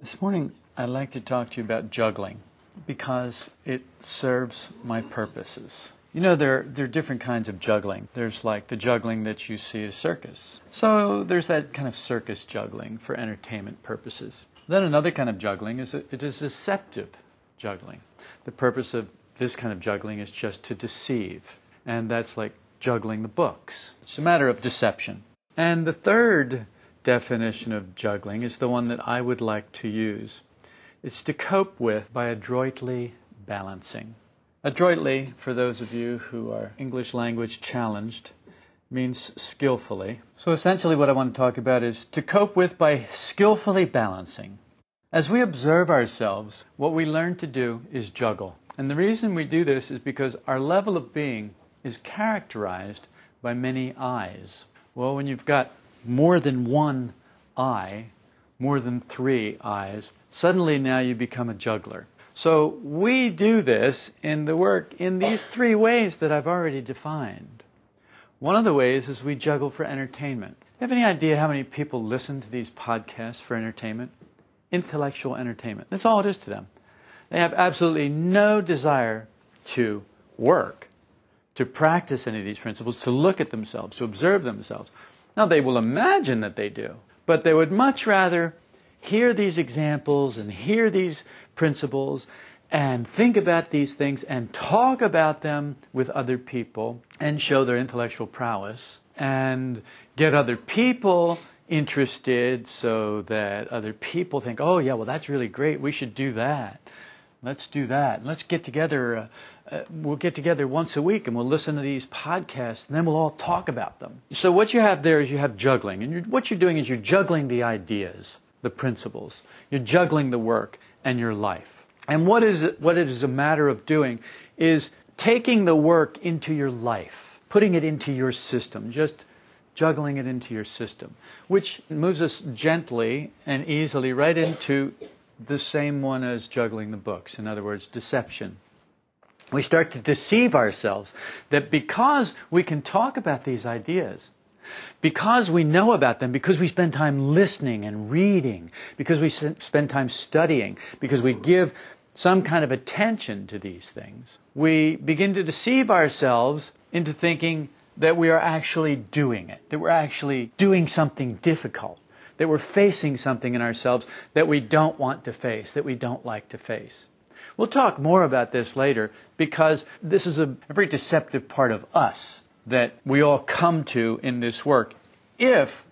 This morning, I'd like to talk to you about juggling because it serves my purposes. You know, there, there are different kinds of juggling. There's like the juggling that you see at a circus. So there's that kind of circus juggling for entertainment purposes. Then another kind of juggling is it is deceptive juggling. The purpose of this kind of juggling is just to deceive. And that's like juggling the books. It's a matter of deception. And the third definition of juggling is the one that I would like to use. It's to cope with by adroitly balancing. Adroitly, for those of you who are English language challenged, means skillfully. So essentially, what I want to talk about is to cope with by skillfully balancing. As we observe ourselves, what we learn to do is juggle. And the reason we do this is because our level of being is characterized by many eyes. Well, when you've got more than one eye, more than three eyes, suddenly now you become a juggler. So we do this in the work in these three ways that I've already defined. One of the ways is we juggle for entertainment. You have any idea how many people listen to these podcasts for entertainment? Intellectual entertainment. That's all it is to them. They have absolutely no desire to work, to practice any of these principles, to look at themselves, to observe themselves. Now, they will imagine that they do, but they would much rather hear these examples and hear these principles and think about these things and talk about them with other people and show their intellectual prowess and get other people interested so that other people think, oh, yeah, well, that's really great. We should do that. Let's do that. Let's get together. Uh, uh, we'll get together once a week and we'll listen to these podcasts and then we'll all talk about them. So what you have there is you have juggling. And you're, what you're doing is you're juggling the ideas, the principles. You're juggling the work and your life. And what is what it is a matter of doing is taking the work into your life, putting it into your system, just juggling it into your system, which moves us gently and easily right into the same one as juggling the books. In other words, deception. We start to deceive ourselves that because we can talk about these ideas, because we know about them, because we spend time listening and reading, because we spend time studying, because we give some kind of attention to these things, we begin to deceive ourselves into thinking that we are actually doing it, that we're actually doing something difficult that we're facing something in ourselves that we don't want to face, that we don't like to face. We'll talk more about this later because this is a, very deceptive part of us that we all come to in this work if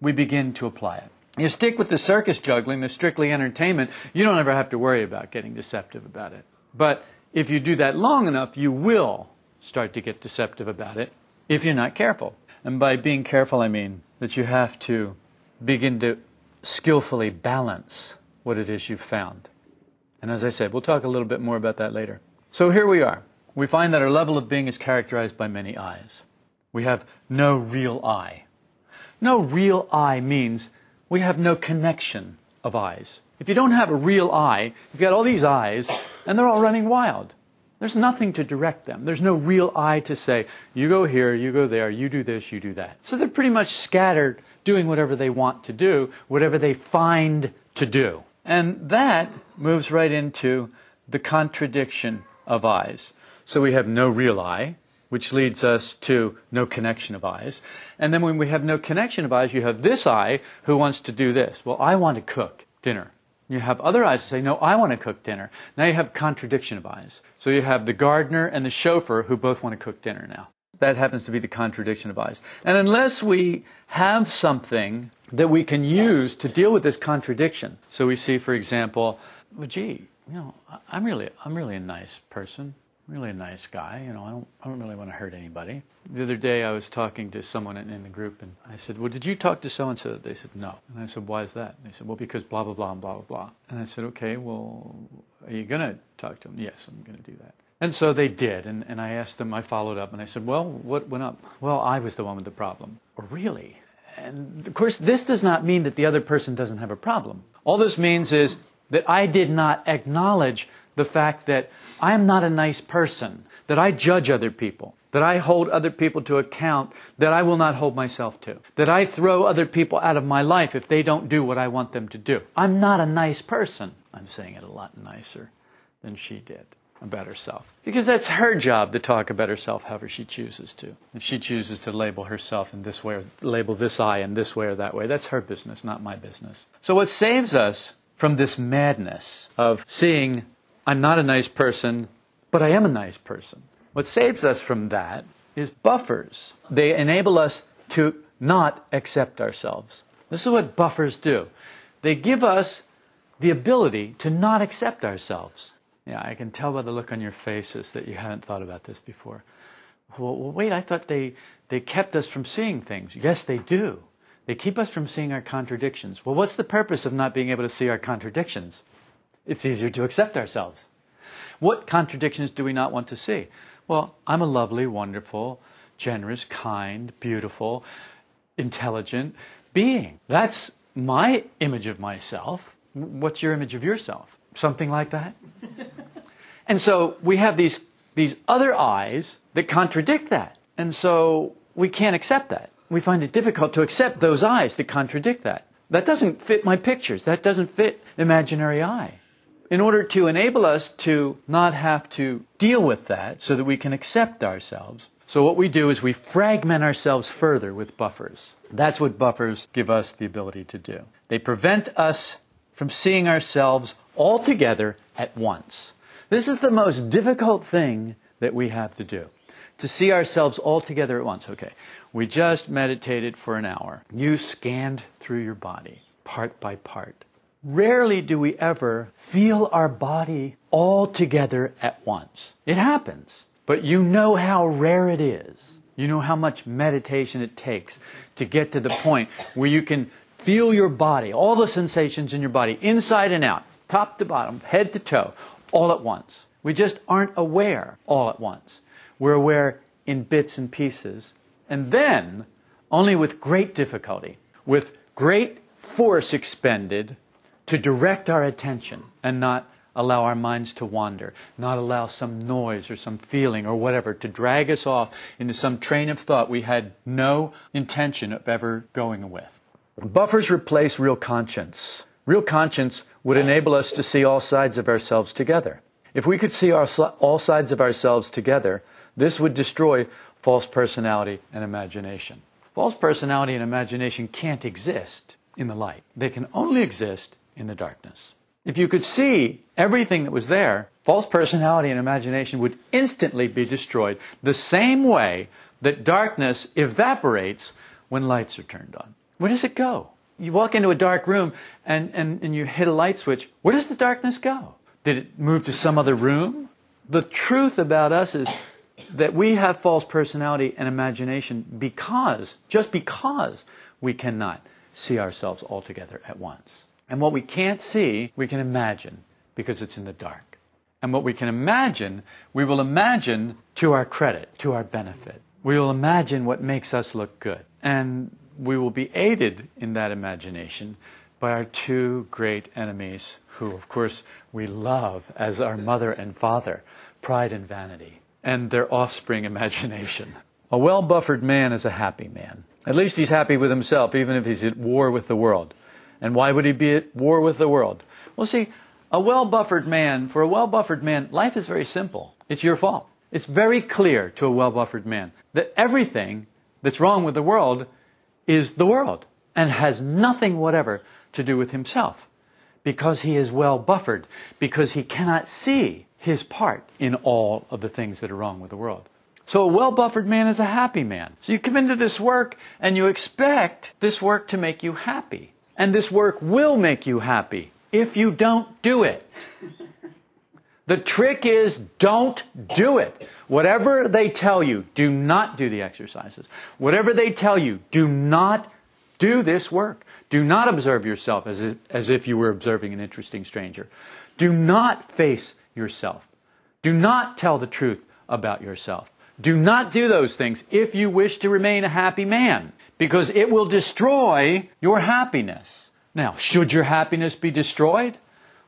we begin to apply it. You stick with the circus juggling, the strictly entertainment, you don't ever have to worry about getting deceptive about it. But if you do that long enough, you will start to get deceptive about it if you're not careful. And by being careful, I mean that you have to begin to skillfully balance what it is you've found. And as I said, we'll talk a little bit more about that later. So here we are. We find that our level of being is characterized by many eyes. We have no real I. No real I means we have no connection of eyes. If you don't have a real I, you've got all these eyes, and they're all running wild. There's nothing to direct them. There's no real I to say, you go here, you go there, you do this, you do that. So they're pretty much scattered doing whatever they want to do, whatever they find to do. And that moves right into the contradiction of eyes. So we have no real I, which leads us to no connection of eyes. And then when we have no connection of eyes, you have this I who wants to do this. Well, I want to cook dinner. You have other eyes that say, no, I want to cook dinner. Now you have contradiction of eyes. So you have the gardener and the chauffeur who both want to cook dinner now. That happens to be the contradiction of eyes. And unless we have something that we can use to deal with this contradiction, so we see, for example, well, gee, you know, I'm really, I'm really a nice person. Really a nice guy. You know, I don't, I don't really want to hurt anybody. The other day I was talking to someone in, in the group and I said, well, did you talk to so and so? They said, no. And I said, why is that? They said, well, because blah, blah, blah, and blah, blah, blah. And I said, okay, well, are you going to talk to him? Yes, I'm going to do that. And so they did. And, and I asked them, I followed up and I said, well, what went up? Well, I was the one with the problem. Oh, really? And of course, this does not mean that the other person doesn't have a problem. All this means is that I did not acknowledge the fact that I am not a nice person, that I judge other people, that I hold other people to account that I will not hold myself to, that I throw other people out of my life if they don't do what I want them to do. I'm not a nice person. I'm saying it a lot nicer than she did about herself. Because that's her job to talk about herself however she chooses to. If she chooses to label herself in this way or label this I in this way or that way, that's her business, not my business. So what saves us from this madness of seeing I'm not a nice person, but I am a nice person. What saves us from that is buffers. They enable us to not accept ourselves. This is what buffers do. They give us the ability to not accept ourselves. Yeah, I can tell by the look on your faces that you haven't thought about this before. Well, wait, I thought they, they kept us from seeing things. Yes, they do. They keep us from seeing our contradictions. Well, what's the purpose of not being able to see our contradictions? It's easier to accept ourselves. What contradictions do we not want to see? Well, I'm a lovely, wonderful, generous, kind, beautiful, intelligent being. That's my image of myself. What's your image of yourself? Something like that? and so we have these, these other eyes that contradict that. And so we can't accept that. We find it difficult to accept those eyes that contradict that. That doesn't fit my pictures. That doesn't fit imaginary I. In order to enable us to not have to deal with that so that we can accept ourselves, so what we do is we fragment ourselves further with buffers. That's what buffers give us the ability to do. They prevent us from seeing ourselves all together at once. This is the most difficult thing that we have to do. To see ourselves all together at once. Okay, we just meditated for an hour. You scanned through your body, part by part. Rarely do we ever feel our body all together at once. It happens. But you know how rare it is. You know how much meditation it takes to get to the point where you can feel your body, all the sensations in your body, inside and out, top to bottom, head to toe, all at once. We just aren't aware all at once. We're aware in bits and pieces. And then, only with great difficulty, with great force expended to direct our attention and not allow our minds to wander, not allow some noise or some feeling or whatever to drag us off into some train of thought we had no intention of ever going with. Buffers replace real conscience. Real conscience would enable us to see all sides of ourselves together. If we could see our, all sides of ourselves together, this would destroy false personality and imagination. False personality and imagination can't exist in the light. They can only exist in the darkness. If you could see everything that was there, false personality and imagination would instantly be destroyed the same way that darkness evaporates when lights are turned on. Where does it go? You walk into a dark room and, and, and you hit a light switch. Where does the darkness go? Did it move to some other room? The truth about us is that we have false personality and imagination because, just because, we cannot see ourselves all together at once. And what we can't see, we can imagine because it's in the dark. And what we can imagine, we will imagine to our credit, to our benefit. We will imagine what makes us look good. And we will be aided in that imagination by our two great enemies, who, of course, we love as our mother and father pride and vanity, and their offspring imagination. A well buffered man is a happy man. At least he's happy with himself, even if he's at war with the world. And why would he be at war with the world? Well, see, a well buffered man, for a well buffered man, life is very simple. It's your fault. It's very clear to a well buffered man that everything that's wrong with the world is the world and has nothing whatever to do with himself because he is well buffered, because he cannot see his part in all of the things that are wrong with the world. So a well buffered man is a happy man. So you come into this work and you expect this work to make you happy. And this work will make you happy if you don't do it. The trick is don't do it. Whatever they tell you, do not do the exercises. Whatever they tell you, do not do this work. Do not observe yourself as if, as if you were observing an interesting stranger. Do not face yourself. Do not tell the truth about yourself. Do not do those things if you wish to remain a happy man, because it will destroy your happiness. Now, should your happiness be destroyed?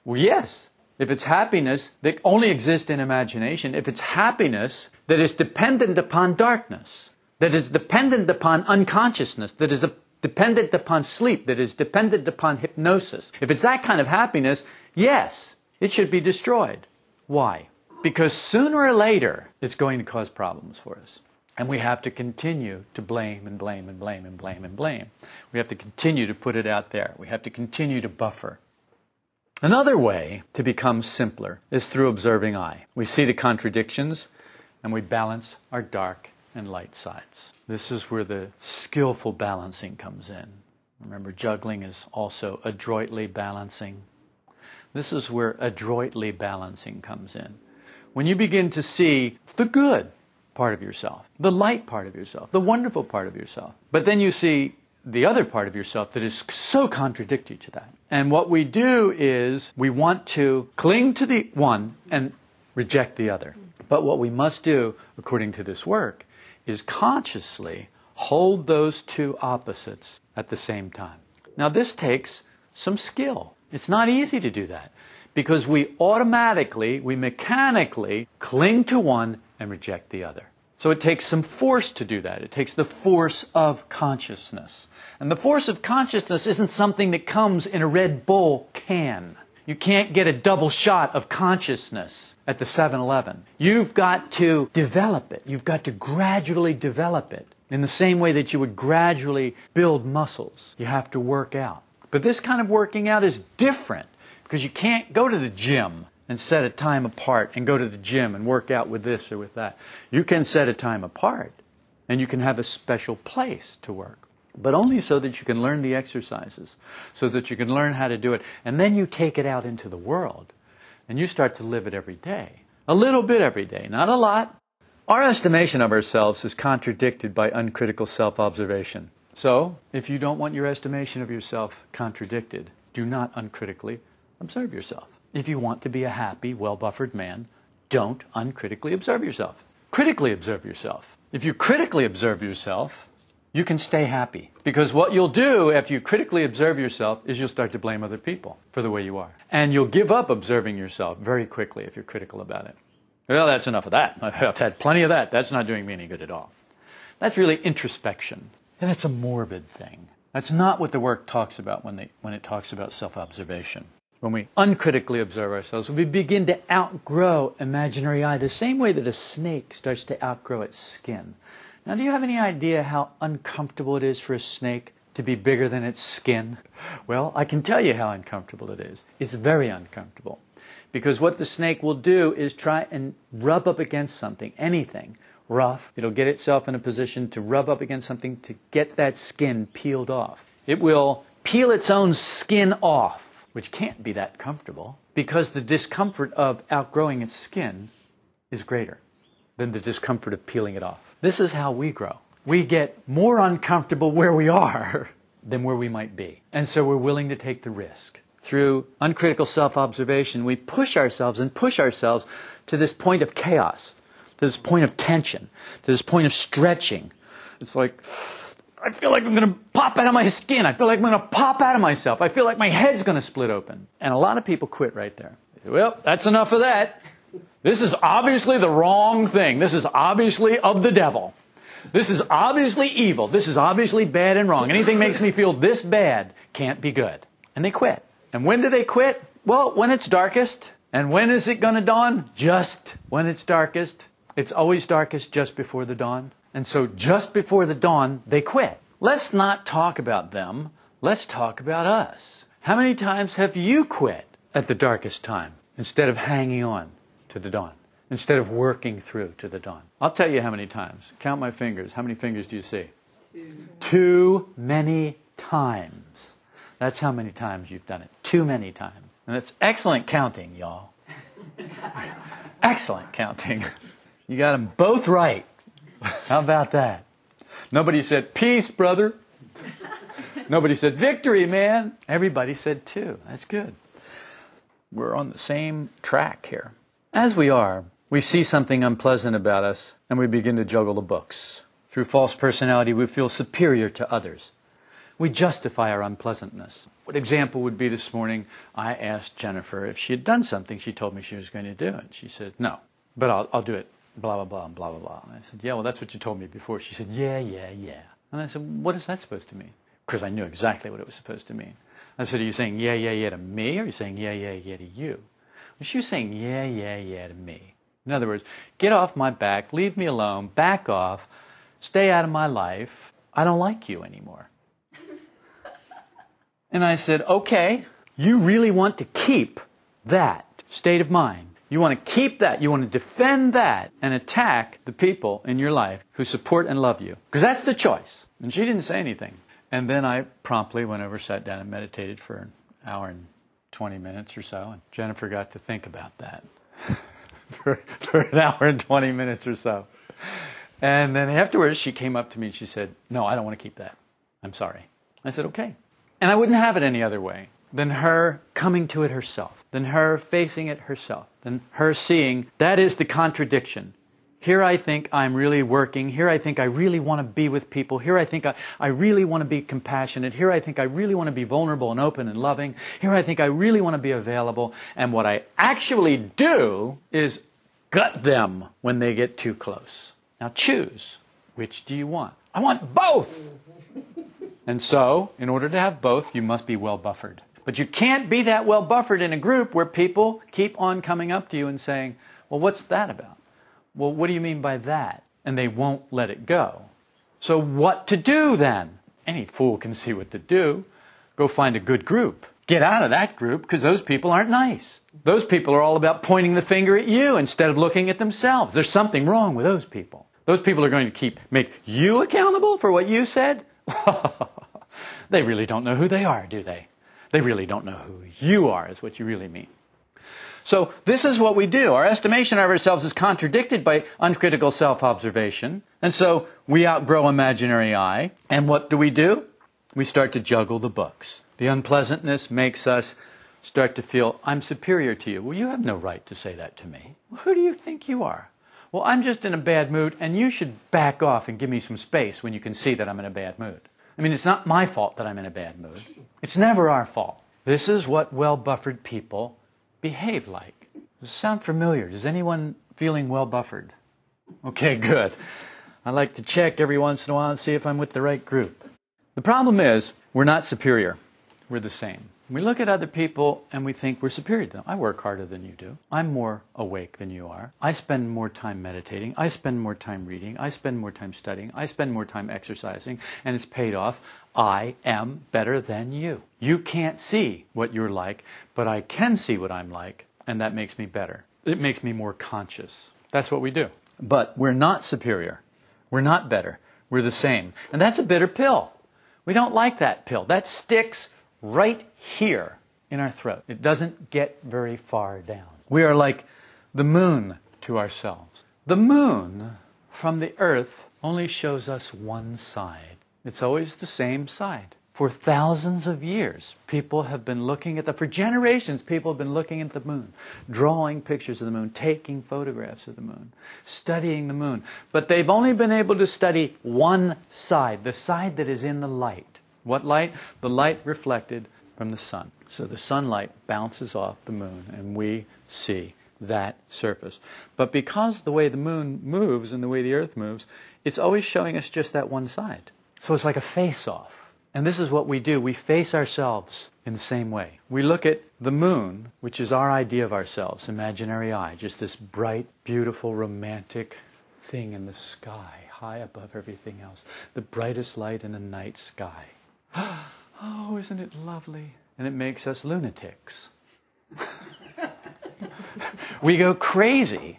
Well, yes. If it's happiness that only exists in imagination, if it's happiness that is dependent upon darkness, that is dependent upon unconsciousness, that is dependent upon sleep, that is dependent upon hypnosis, if it's that kind of happiness, yes, it should be destroyed. Why? Because sooner or later, it's going to cause problems for us. And we have to continue to blame and blame and blame and blame and blame. We have to continue to put it out there. We have to continue to buffer. Another way to become simpler is through observing I. We see the contradictions and we balance our dark and light sides. This is where the skillful balancing comes in. Remember, juggling is also adroitly balancing. This is where adroitly balancing comes in. When you begin to see the good part of yourself, the light part of yourself, the wonderful part of yourself, but then you see the other part of yourself that is so contradictory to that. And what we do is we want to cling to the one and reject the other. But what we must do, according to this work, is consciously hold those two opposites at the same time. Now, this takes some skill. It's not easy to do that because we automatically, we mechanically cling to one and reject the other. So it takes some force to do that. It takes the force of consciousness. And the force of consciousness isn't something that comes in a Red Bull can. You can't get a double shot of consciousness at the 7 Eleven. You've got to develop it. You've got to gradually develop it. In the same way that you would gradually build muscles, you have to work out. But this kind of working out is different because you can't go to the gym and set a time apart and go to the gym and work out with this or with that. You can set a time apart and you can have a special place to work. But only so that you can learn the exercises, so that you can learn how to do it. And then you take it out into the world and you start to live it every day. A little bit every day, not a lot. Our estimation of ourselves is contradicted by uncritical self observation. So, if you don't want your estimation of yourself contradicted, do not uncritically observe yourself. If you want to be a happy, well buffered man, don't uncritically observe yourself. Critically observe yourself. If you critically observe yourself, you can stay happy. Because what you'll do after you critically observe yourself is you'll start to blame other people for the way you are. And you'll give up observing yourself very quickly if you're critical about it. Well, that's enough of that. I've had plenty of that. That's not doing me any good at all. That's really introspection. And that's a morbid thing. That's not what the work talks about when, they, when it talks about self observation when we uncritically observe ourselves, we begin to outgrow imaginary I the same way that a snake starts to outgrow its skin. Now, do you have any idea how uncomfortable it is for a snake to be bigger than its skin? Well, I can tell you how uncomfortable it is. It's very uncomfortable. Because what the snake will do is try and rub up against something, anything rough. It'll get itself in a position to rub up against something to get that skin peeled off. It will peel its own skin off which can't be that comfortable because the discomfort of outgrowing its skin is greater than the discomfort of peeling it off. This is how we grow. We get more uncomfortable where we are than where we might be. And so we're willing to take the risk. Through uncritical self observation, we push ourselves and push ourselves to this point of chaos, to this point of tension, to this point of stretching. It's like, I feel like I'm going to pop out of my skin. I feel like I'm going to pop out of myself. I feel like my head's going to split open. And a lot of people quit right there. Well, that's enough of that. This is obviously the wrong thing. This is obviously of the devil. This is obviously evil. This is obviously bad and wrong. Anything makes me feel this bad can't be good. And they quit. And when do they quit? Well, when it's darkest. And when is it going to dawn? Just when it's darkest. It's always darkest just before the dawn. And so just before the dawn, they quit. Let's not talk about them. Let's talk about us. How many times have you quit at the darkest time instead of hanging on to the dawn? Instead of working through to the dawn? I'll tell you how many times. Count my fingers. How many fingers do you see? Too many times. That's how many times you've done it. Too many times. And that's excellent counting, y'all. Excellent counting. You got them both right. How about that? Nobody said, Peace, brother. Nobody said, Victory, man. Everybody said two. That's good. We're on the same track here. As we are, we see something unpleasant about us and we begin to juggle the books. Through false personality, we feel superior to others. We justify our unpleasantness. What example would be this morning? I asked Jennifer if she had done something she told me she was going to do it. She said, No, but I'll, I'll do it. Blah, blah, blah, blah, blah, blah. And I said, Yeah, well, that's what you told me before. She said, Yeah, yeah, yeah. And I said, What is that supposed to mean? Because I knew exactly what it was supposed to mean. I said, Are you saying yeah, yeah, yeah to me, or are you saying yeah, yeah, yeah to you? Well, she was saying yeah, yeah, yeah to me. In other words, get off my back, leave me alone, back off, stay out of my life. I don't like you anymore. And I said, okay, you really want to keep that state of mind. You want to keep that. You want to defend that and attack the people in your life who support and love you. Because that's the choice. And she didn't say anything. And then I promptly went over, sat down, and meditated for an hour and 20 minutes or so. And Jennifer got to think about that for, for an hour and 20 minutes or so. And then afterwards, she came up to me and she said, No, I don't want to keep that. I'm sorry. I said, Okay. And I wouldn't have it any other way than her coming to it herself, than her facing it herself, than her seeing that is the contradiction. Here I think I'm really working. Here I think I really want to be with people. Here I think I, I really want to be compassionate. Here I think I really want to be vulnerable and open and loving. Here I think I really want to be available. And what I actually do is gut them when they get too close. Now choose. Which do you want? I want both! And so, in order to have both, you must be well buffered. But you can't be that well buffered in a group where people keep on coming up to you and saying, Well, what's that about? Well, what do you mean by that? And they won't let it go. So, what to do then? Any fool can see what to do. Go find a good group. Get out of that group because those people aren't nice. Those people are all about pointing the finger at you instead of looking at themselves. There's something wrong with those people. Those people are going to keep make you accountable for what you said. they really don't know who they are, do they? They really don't know who you are, is what you really mean. So this is what we do. Our estimation of ourselves is contradicted by uncritical self-observation. And so we outgrow imaginary I. And what do we do? We start to juggle the books. The unpleasantness makes us start to feel, I'm superior to you. Well, you have no right to say that to me. Who do you think you are? Well, I'm just in a bad mood, and you should back off and give me some space when you can see that I'm in a bad mood. I mean, it's not my fault that I'm in a bad mood. It's never our fault. This is what well buffered people behave like. Does sound familiar? Does anyone feeling well buffered? Okay, good. I like to check every once in a while and see if I'm with the right group. The problem is, we're not superior. We're the same. We look at other people and we think we're superior to them. I work harder than you do. I'm more awake than you are. I spend more time meditating. I spend more time reading. I spend more time studying. I spend more time exercising. And it's paid off. I am better than you. You can't see what you're like, but I can see what I'm like, and that makes me better. It makes me more conscious. That's what we do. But we're not superior. We're not better. We're the same. And that's a bitter pill. We don't like that pill. That sticks right here in our throat. It doesn't get very far down. We are like the moon to ourselves. The moon from the earth only shows us one side. It's always the same side. For thousands of years, people have been looking at the, for generations, people have been looking at the moon, drawing pictures of the moon, taking photographs of the moon, studying the moon. But they've only been able to study one side, the side that is in the light. What light? The light reflected from the sun. So the sunlight bounces off the moon, and we see that surface. But because the way the moon moves and the way the earth moves, it's always showing us just that one side. So it's like a face off. And this is what we do. We face ourselves in the same way. We look at the moon, which is our idea of ourselves, imaginary I, just this bright, beautiful, romantic thing in the sky, high above everything else, the brightest light in the night sky. oh, isn't it lovely? And it makes us lunatics. we go crazy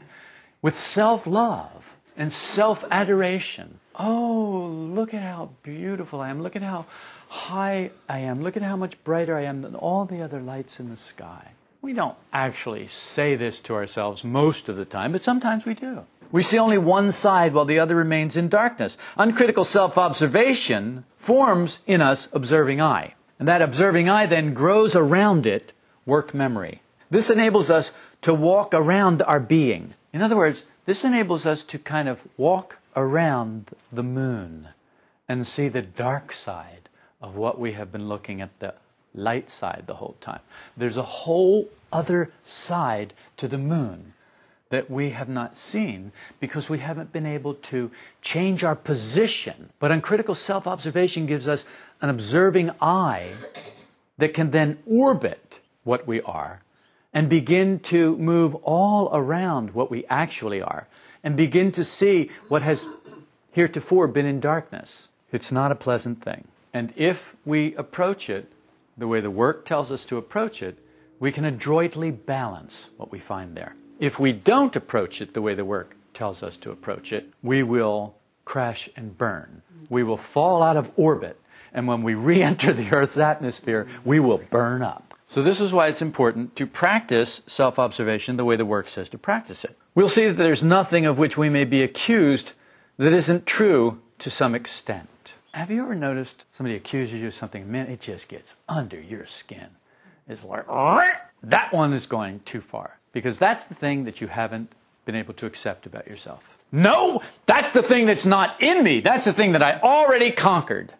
with self love and self adoration. Oh, look at how beautiful I am. Look at how high I am. Look at how much brighter I am than all the other lights in the sky. We don't actually say this to ourselves most of the time, but sometimes we do. We see only one side while the other remains in darkness. Uncritical self observation forms in us observing I. And that observing I then grows around it work memory. This enables us to walk around our being. In other words, this enables us to kind of walk around the moon and see the dark side of what we have been looking at the light side the whole time. There's a whole other side to the moon that we have not seen because we haven't been able to change our position. But uncritical self observation gives us an observing I that can then orbit what we are and begin to move all around what we actually are and begin to see what has heretofore been in darkness. It's not a pleasant thing. And if we approach it the way the work tells us to approach it, we can adroitly balance what we find there. If we don't approach it the way the work tells us to approach it, we will crash and burn. We will fall out of orbit. And when we re enter the Earth's atmosphere, we will burn up. So, this is why it's important to practice self observation the way the work says to practice it. We'll see that there's nothing of which we may be accused that isn't true to some extent. Have you ever noticed somebody accuses you of something, man, it just gets under your skin? It's like, that one is going too far. Because that's the thing that you haven't been able to accept about yourself. No, that's the thing that's not in me. That's the thing that I already conquered.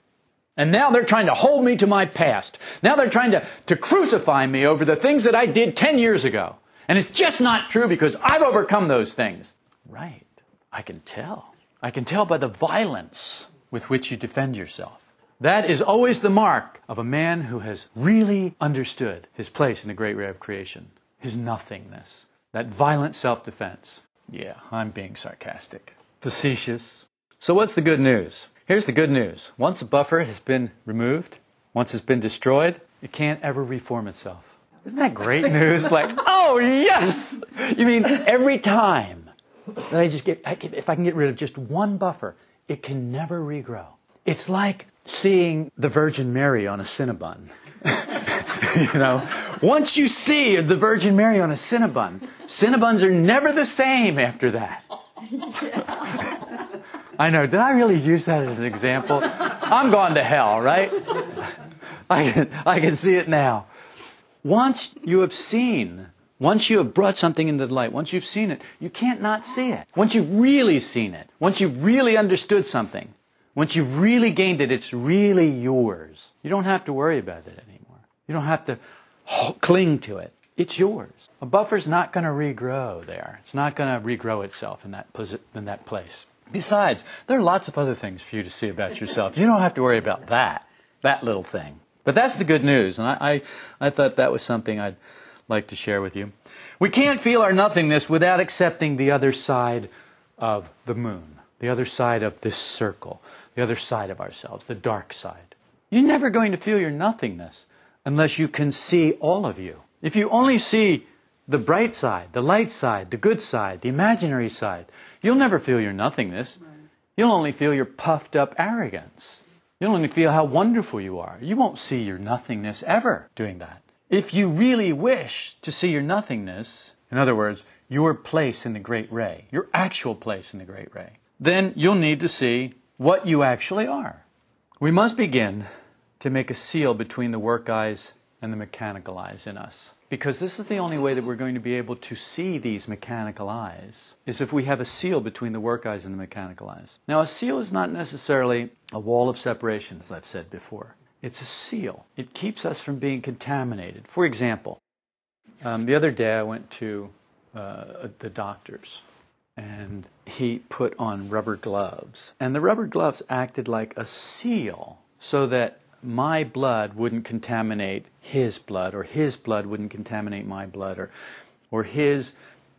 And now they're trying to hold me to my past. Now they're trying to, to crucify me over the things that I did 10 years ago. And it's just not true because I've overcome those things. Right. I can tell. I can tell by the violence with which you defend yourself. That is always the mark of a man who has really understood his place in the great ray of creation his nothingness, that violent self defense. Yeah, I'm being sarcastic, facetious. So, what's the good news? Here's the good news once a buffer has been removed, once it's been destroyed, it can't ever reform itself. Isn't that great news? like, oh, yes! You mean every time that I just get, I can, if I can get rid of just one buffer, it can never regrow. It's like seeing the Virgin Mary on a Cinnabon. you know, once you see the Virgin Mary on a Cinnabon, Cinnabons are never the same after that. I know. Did I really use that as an example? I'm going to hell, right? I can, I can see it now. Once you have seen, once you have brought something into the light, once you've seen it, you can't not see it. Once you've really seen it, once you've really understood something, once you've really gained it, it's really yours. You don't have to worry about it anymore. You don't have to cling to it. It's yours. A buffer's not going to regrow there. It's not going to regrow itself in that, in that place. Besides, there are lots of other things for you to see about yourself. You don't have to worry about that, that little thing. But that's the good news, and I, I, I thought that was something I'd like to share with you. We can't feel our nothingness without accepting the other side of the moon, the other side of this circle, the other side of ourselves, the dark side. You're never going to feel your nothingness unless you can see all of you. If you only see the bright side, the light side, the good side, the imaginary side, you'll never feel your nothingness. You'll only feel your puffed up arrogance. You'll only feel how wonderful you are. You won't see your nothingness ever doing that. If you really wish to see your nothingness, in other words, your place in the great ray, your actual place in the great ray, then you'll need to see what you actually are. We must begin to make a seal between the work eyes and the mechanical eyes in us. Because this is the only way that we're going to be able to see these mechanical eyes, is if we have a seal between the work eyes and the mechanical eyes. Now, a seal is not necessarily a wall of separation, as I've said before. It's a seal. It keeps us from being contaminated. For example, um, the other day I went to uh, the doctor's and he put on rubber gloves. And the rubber gloves acted like a seal so that my blood wouldn't contaminate his blood, or his blood wouldn't contaminate my blood, or, or his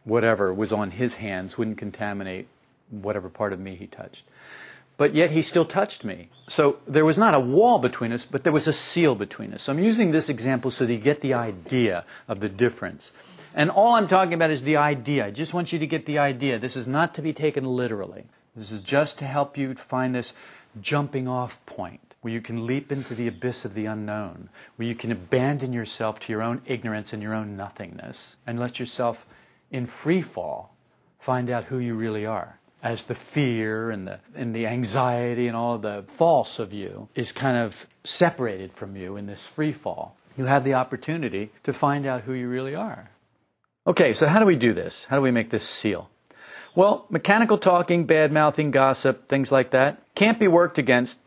whatever was on his hands wouldn't contaminate whatever part of me he touched. But yet he still touched me. So there was not a wall between us, but there was a seal between us. So I'm using this example so that you get the idea of the difference. And all I'm talking about is the idea. I just want you to get the idea. This is not to be taken literally. This is just to help you find this jumping off point. Where you can leap into the abyss of the unknown, where you can abandon yourself to your own ignorance and your own nothingness, and let yourself, in free fall, find out who you really are. As the fear and the, and the anxiety and all the false of you is kind of separated from you in this free fall, you have the opportunity to find out who you really are. Okay, so how do we do this? How do we make this seal? Well, mechanical talking, bad mouthing, gossip, things like that can't be worked against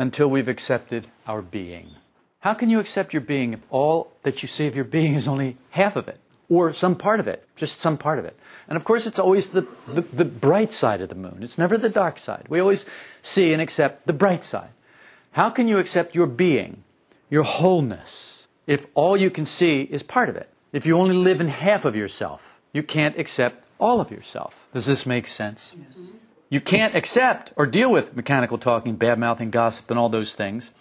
until we've accepted our being. How can you accept your being if all that you see of your being is only half of it? Or some part of it, just some part of it. And of course, it's always the, the, the bright side of the moon. It's never the dark side. We always see and accept the bright side. How can you accept your being, your wholeness, if all you can see is part of it? If you only live in half of yourself, you can't accept all of yourself. Does this make sense? Yes. You can't accept or deal with mechanical talking, bad mouthing, gossip, and all those things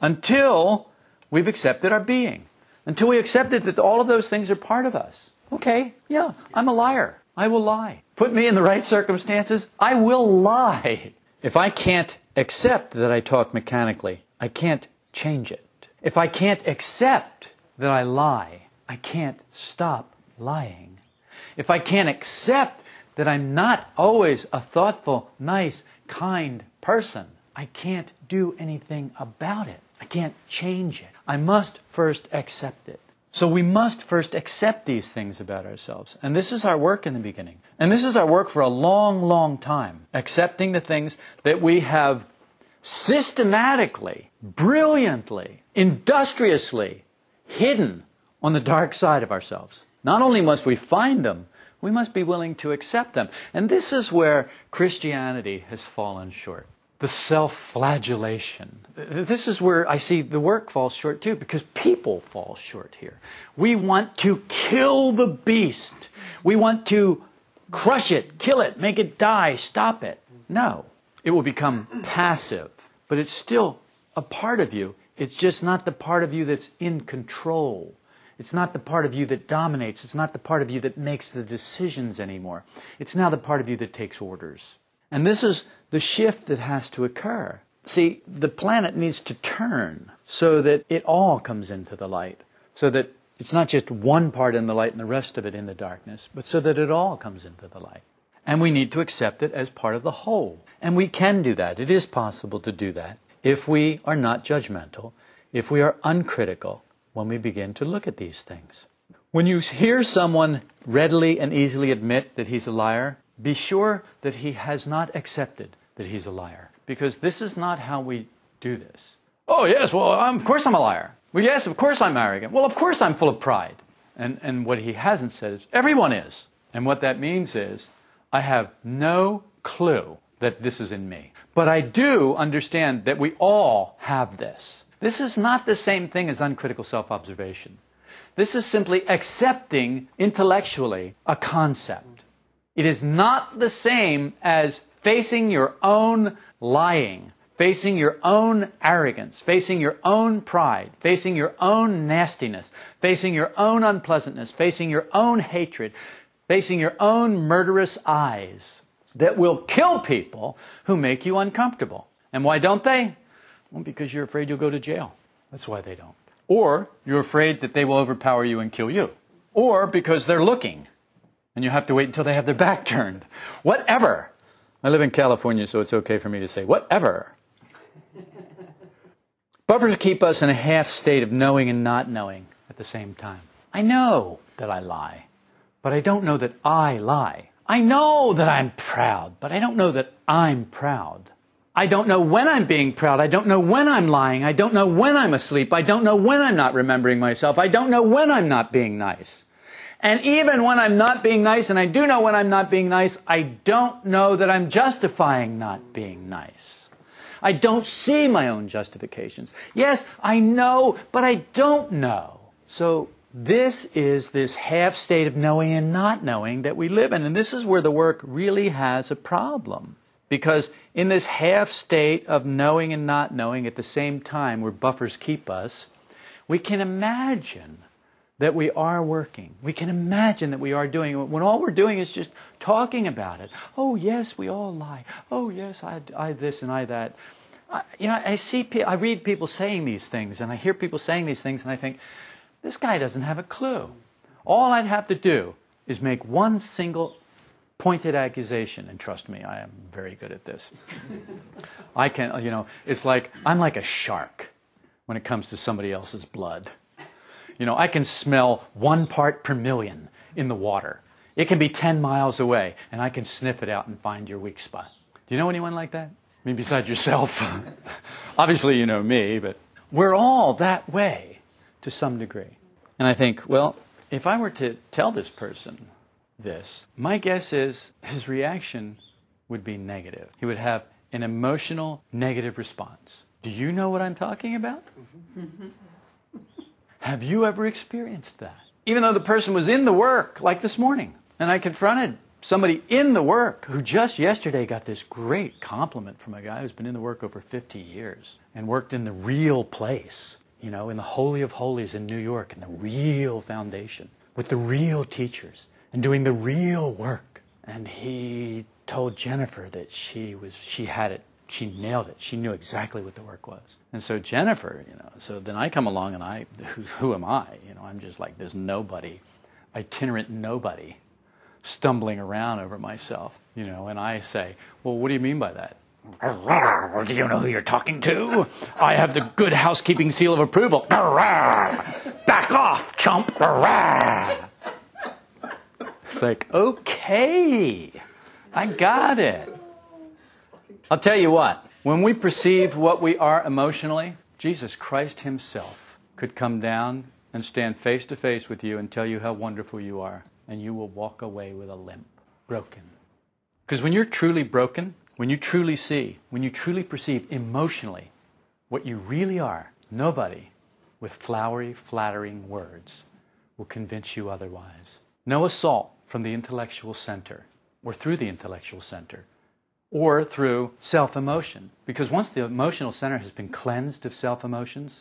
until we've accepted our being. Until we accepted that all of those things are part of us. Okay, yeah, I'm a liar. I will lie. Put me in the right circumstances, I will lie. If I can't accept that I talk mechanically, I can't change it. If I can't accept that I lie, I can't stop lying. If I can't accept that I'm not always a thoughtful, nice, kind person, I can't do anything about it. I can't change it. I must first accept it. So we must first accept these things about ourselves. And this is our work in the beginning. And this is our work for a long, long time. Accepting the things that we have systematically, brilliantly, industriously hidden on the dark side of ourselves. Not only must we find them, we must be willing to accept them. And this is where Christianity has fallen short. The self flagellation. This is where I see the work falls short too, because people fall short here. We want to kill the beast. We want to crush it, kill it, make it die, stop it. No. It will become passive, but it's still a part of you. It's just not the part of you that's in control. It's not the part of you that dominates. It's not the part of you that makes the decisions anymore. It's now the part of you that takes orders. And this is the shift that has to occur. See, the planet needs to turn so that it all comes into the light. So that it's not just one part in the light and the rest of it in the darkness, but so that it all comes into the light. And we need to accept it as part of the whole. And we can do that. It is possible to do that if we are not judgmental, if we are uncritical, when we begin to look at these things. When you hear someone readily and easily admit that he's a liar, be sure that he has not accepted that he's a liar. Because this is not how we do this. Oh, yes, well, I'm, of course I'm a liar. Well, yes, of course I'm arrogant. Well, of course I'm full of pride. And, and what he hasn't said is, everyone is. And what that means is, I have no clue that this is in me. But I do understand that we all have this. This is not the same thing as uncritical self observation. This is simply accepting intellectually a concept. It is not the same as facing your own lying, facing your own arrogance, facing your own pride, facing your own nastiness, facing your own unpleasantness, facing your own hatred, facing your own murderous eyes that will kill people who make you uncomfortable. And why don't they? Well, because you're afraid you'll go to jail. That's why they don't. Or you're afraid that they will overpower you and kill you. Or because they're looking and you have to wait until they have their back turned. Whatever. I live in California, so it's okay for me to say whatever. Buffers keep us in a half state of knowing and not knowing at the same time. I know that I lie, but I don't know that I lie. I know that I'm proud, but I don't know that I'm proud. I don't know when I'm being proud. I don't know when I'm lying. I don't know when I'm asleep. I don't know when I'm not remembering myself. I don't know when I'm not being nice. And even when I'm not being nice, and I do know when I'm not being nice, I don't know that I'm justifying not being nice. I don't see my own justifications. Yes, I know, but I don't know. So this is this half state of knowing and not knowing that we live in. And this is where the work really has a problem. Because in this half state of knowing and not knowing at the same time, where buffers keep us, we can imagine that we are working. We can imagine that we are doing it when all we're doing is just talking about it. Oh, yes, we all lie. Oh, yes, I, I this and I that. I, you know, I see, I read people saying these things, and I hear people saying these things, and I think, this guy doesn't have a clue. All I'd have to do is make one single pointed accusation, and trust me, I am very good at this. I can, you know, it's like I'm like a shark when it comes to somebody else's blood. You know, I can smell one part per million in the water. It can be 10 miles away, and I can sniff it out and find your weak spot. Do you know anyone like that? I mean, besides yourself. Obviously, you know me, but we're all that way to some degree. And I think, well, if I were to tell this person this, my guess is his reaction would be negative. He would have an emotional negative response. Do you know what I'm talking about? have you ever experienced that? Even though the person was in the work, like this morning, and I confronted somebody in the work who just yesterday got this great compliment from a guy who's been in the work over 50 years and worked in the real place, you know, in the Holy of Holies in New York, in the real foundation, with the real teachers and doing the real work. And he told Jennifer that she was she had it she nailed it. She knew exactly what the work was. And so Jennifer, you know, so then I come along and I, who, who am I? You know, I'm just like this nobody, itinerant nobody stumbling around over myself, you know, and I say, well, what do you mean by that? Do you know who you're talking to? I have the good housekeeping seal of approval. Back off, chump. It's like, okay, I got it. I'll tell you what, when we perceive what we are emotionally, Jesus Christ Himself could come down and stand face to face with you and tell you how wonderful you are and you will walk away with a limp, broken. Because when you're truly broken, when you truly see, when you truly perceive emotionally what you really are, nobody with flowery, flattering words will convince you otherwise. No assault from the intellectual center or through the intellectual center or through self emotion. Because once the emotional center has been cleansed of self emotions,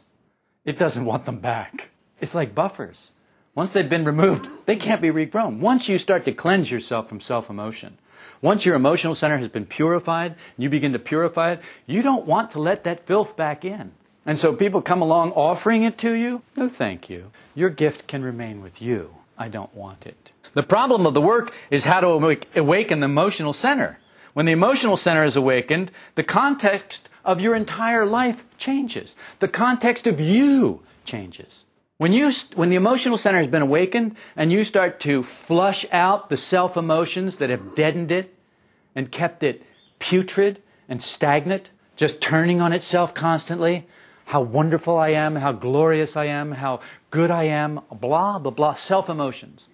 it doesn't want them back. It's like buffers. Once they've been removed, they can't be regrown. Once you start to cleanse yourself from self emotion, once your emotional center has been purified, and you begin to purify it, you don't want to let that filth back in. And so people come along offering it to you. No, thank you. Your gift can remain with you. I don't want it. The problem of the work is how to awaken the emotional center. When the emotional center is awakened, the context of your entire life changes. The context of you changes. When, you, when the emotional center has been awakened and you start to flush out the self emotions that have deadened it and kept it putrid and stagnant, just turning on itself constantly, how wonderful I am, how glorious I am, how good I am, blah, blah, blah, self emotions.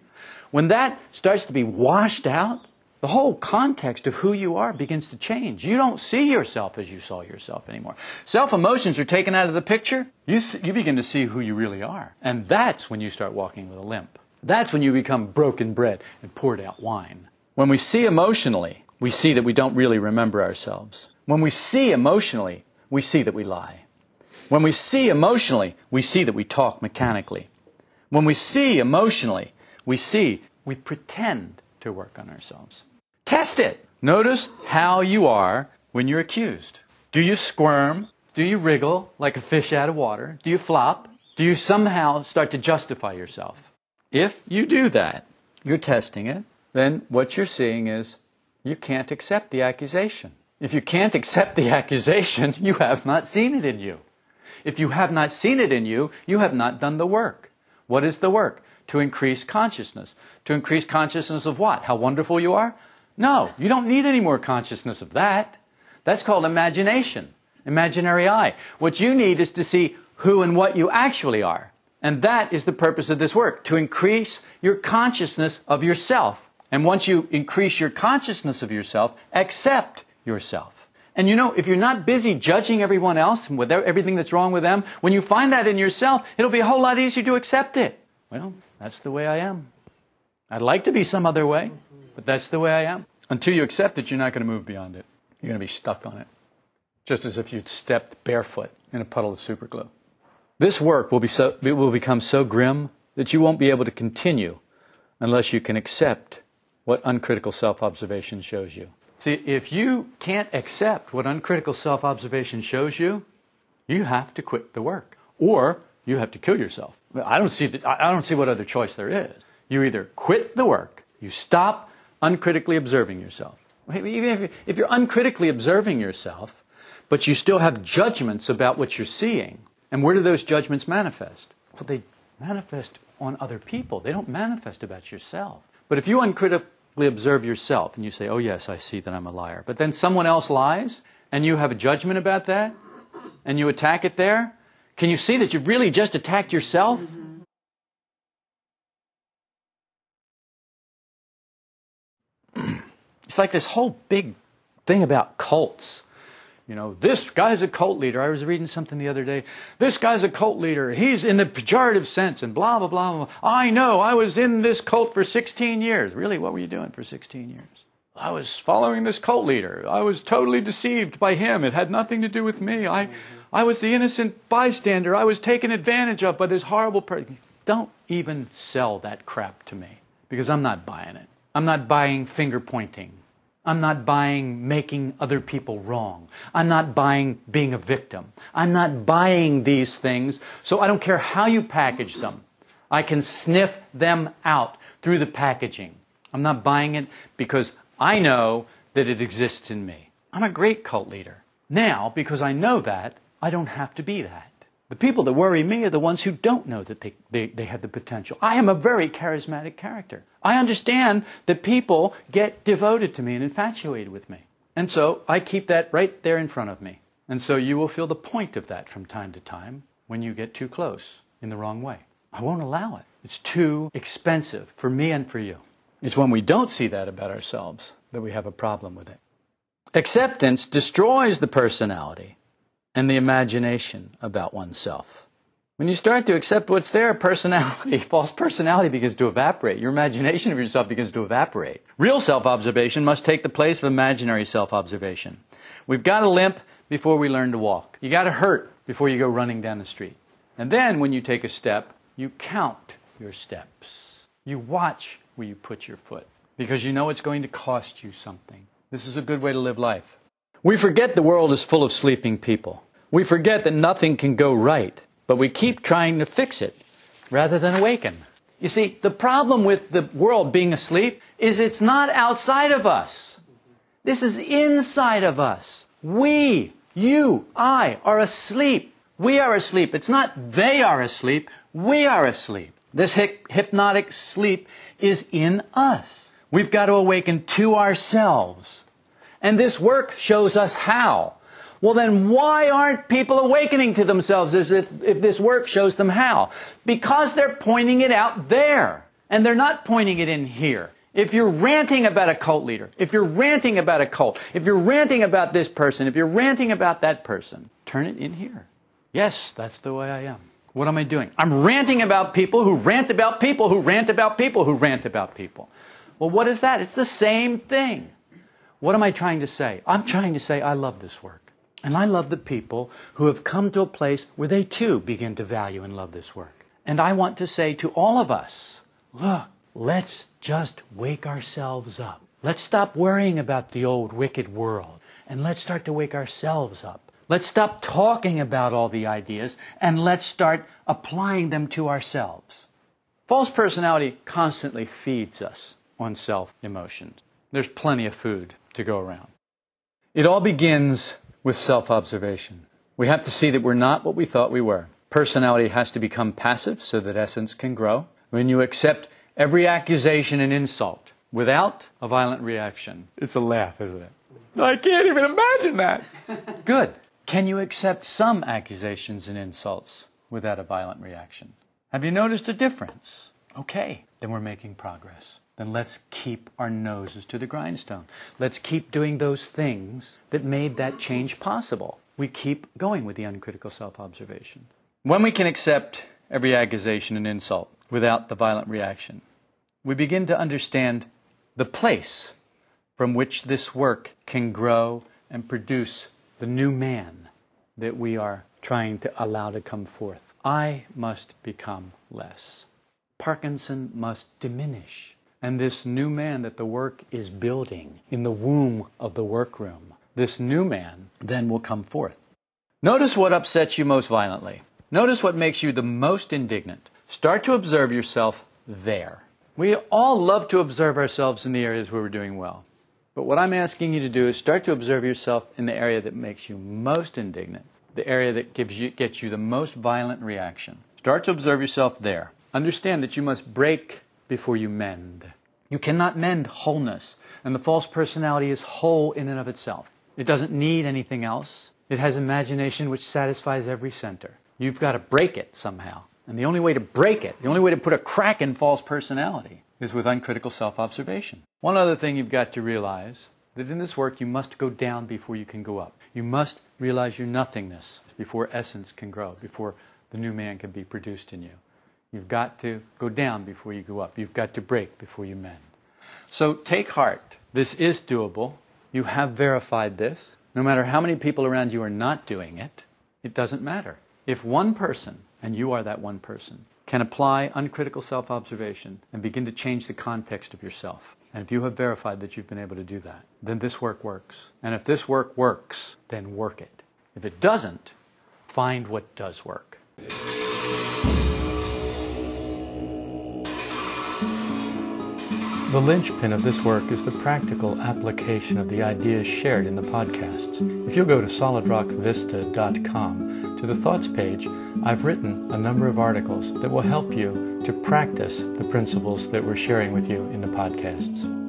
When that starts to be washed out, the whole context of who you are begins to change. You don't see yourself as you saw yourself anymore. Self emotions are taken out of the picture. You, you begin to see who you really are. And that's when you start walking with a limp. That's when you become broken bread and poured out wine. When we see emotionally, we see that we don't really remember ourselves. When we see emotionally, we see that we lie. When we see emotionally, we see that we talk mechanically. When we see emotionally, we see we pretend to work on ourselves. Test it. Notice how you are when you're accused. Do you squirm? Do you wriggle like a fish out of water? Do you flop? Do you somehow start to justify yourself? If you do that, you're testing it, then what you're seeing is you can't accept the accusation. If you can't accept the accusation, you have not seen it in you. If you have not seen it in you, you have not done the work. What is the work? To increase consciousness. To increase consciousness of what? How wonderful you are? No, you don't need any more consciousness of that. That's called imagination, imaginary I. What you need is to see who and what you actually are. And that is the purpose of this work, to increase your consciousness of yourself. And once you increase your consciousness of yourself, accept yourself. And you know, if you're not busy judging everyone else and with everything that's wrong with them, when you find that in yourself, it'll be a whole lot easier to accept it. Well, that's the way I am. I'd like to be some other way. But that's the way I am. Until you accept it, you're not going to move beyond it. You're going to be stuck on it. Just as if you'd stepped barefoot in a puddle of superglue. This work will, be so, will become so grim that you won't be able to continue unless you can accept what uncritical self observation shows you. See, if you can't accept what uncritical self observation shows you, you have to quit the work. Or you have to kill yourself. I don't see that, I don't see what other choice there is. You either quit the work, you stop uncritically observing yourself. Even if you're uncritically observing yourself, but you still have judgments about what you're seeing, and where do those judgments manifest? Well, they manifest on other people. They don't manifest about yourself. But if you uncritically observe yourself and you say, oh, yes, I see that I'm a liar, but then someone else lies and you have a judgment about that and you attack it there, can you see that you've really just attacked yourself? Mm-hmm. it's like this whole big thing about cults. You know, this guy's a cult leader. I was reading something the other day. This guy's a cult leader. He's in the pejorative sense and blah, blah, blah, blah. I know. I was in this cult for 16 years. Really? What were you doing for 16 years? I was following this cult leader. I was totally deceived by him. It had nothing to do with me. I, I was the innocent bystander. I was taken advantage of by this horrible person. Don't even sell that crap to me because I'm not buying it. I'm not buying finger pointing. I'm not buying making other people wrong. I'm not buying being a victim. I'm not buying these things, so I don't care how you package them. I can sniff them out through the packaging. I'm not buying it because I know that it exists in me. I'm a great cult leader. Now, because I know that, I don't have to be that. The people that worry me are the ones who don't know that they, they, they have the potential. I am a very charismatic character. I understand that people get devoted to me and infatuated with me. And so I keep that right there in front of me. And so you will feel the point of that from time to time when you get too close in the wrong way. I won't allow it. It's too expensive for me and for you. It's when we don't see that about ourselves that we have a problem with it. Acceptance destroys the personality and the imagination about oneself. When you start to accept what's there, personality, false personality begins to evaporate. Your imagination of yourself begins to evaporate. Real self-observation must take the place of imaginary self-observation. We've got to limp before we learn to walk. You got to hurt before you go running down the street. And then when you take a step, you count your steps. You watch where you put your foot because you know it's going to cost you something. This is a good way to live life. We forget the world is full of sleeping people. We forget that nothing can go right, but we keep trying to fix it rather than awaken. You see, the problem with the world being asleep is it's not outside of us. This is inside of us. We, you, I are asleep. We are asleep. It's not they are asleep. We are asleep. This hypnotic sleep is in us. We've got to awaken to ourselves. And this work shows us how. Well, then why aren't people awakening to themselves as if, if this work shows them how? Because they're pointing it out there. And they're not pointing it in here. If you're ranting about a cult leader, if you're ranting about a cult, if you're ranting about this person, if you're ranting about that person, turn it in here. Yes, that's the way I am. What am I doing? I'm ranting about people who rant about people who rant about people who rant about people. Well, what is that? It's the same thing. What am I trying to say? I'm trying to say I love this work. And I love the people who have come to a place where they too begin to value and love this work. And I want to say to all of us, look, let's just wake ourselves up. Let's stop worrying about the old wicked world and let's start to wake ourselves up. Let's stop talking about all the ideas and let's start applying them to ourselves. False personality constantly feeds us on self emotions. There's plenty of food to go around. It all begins with self observation. We have to see that we're not what we thought we were. Personality has to become passive so that essence can grow. When you accept every accusation and insult without a violent reaction, it's a laugh, isn't it? I can't even imagine that. Good. Can you accept some accusations and insults without a violent reaction? Have you noticed a difference? Okay, then we're making progress. Then let's keep our noses to the grindstone. Let's keep doing those things that made that change possible. We keep going with the uncritical self observation. When we can accept every accusation and insult without the violent reaction, we begin to understand the place from which this work can grow and produce the new man that we are trying to allow to come forth. I must become less. Parkinson must diminish. And this new man that the work is building in the womb of the workroom, this new man then will come forth. Notice what upsets you most violently. Notice what makes you the most indignant. Start to observe yourself there. We all love to observe ourselves in the areas where we're doing well. But what I'm asking you to do is start to observe yourself in the area that makes you most indignant, the area that gives you, gets you the most violent reaction. Start to observe yourself there. Understand that you must break before you mend. You cannot mend wholeness, and the false personality is whole in and of itself. It doesn't need anything else. It has imagination which satisfies every center. You've got to break it somehow. And the only way to break it, the only way to put a crack in false personality, is with uncritical self observation. One other thing you've got to realize that in this work you must go down before you can go up. You must realize your nothingness before essence can grow, before the new man can be produced in you. You've got to go down before you go up. You've got to break before you mend. So take heart. This is doable. You have verified this. No matter how many people around you are not doing it, it doesn't matter. If one person, and you are that one person, can apply uncritical self observation and begin to change the context of yourself, and if you have verified that you've been able to do that, then this work works. And if this work works, then work it. If it doesn't, find what does work. The linchpin of this work is the practical application of the ideas shared in the podcasts. If you'll go to solidrockvista.com to the thoughts page, I've written a number of articles that will help you to practice the principles that we're sharing with you in the podcasts.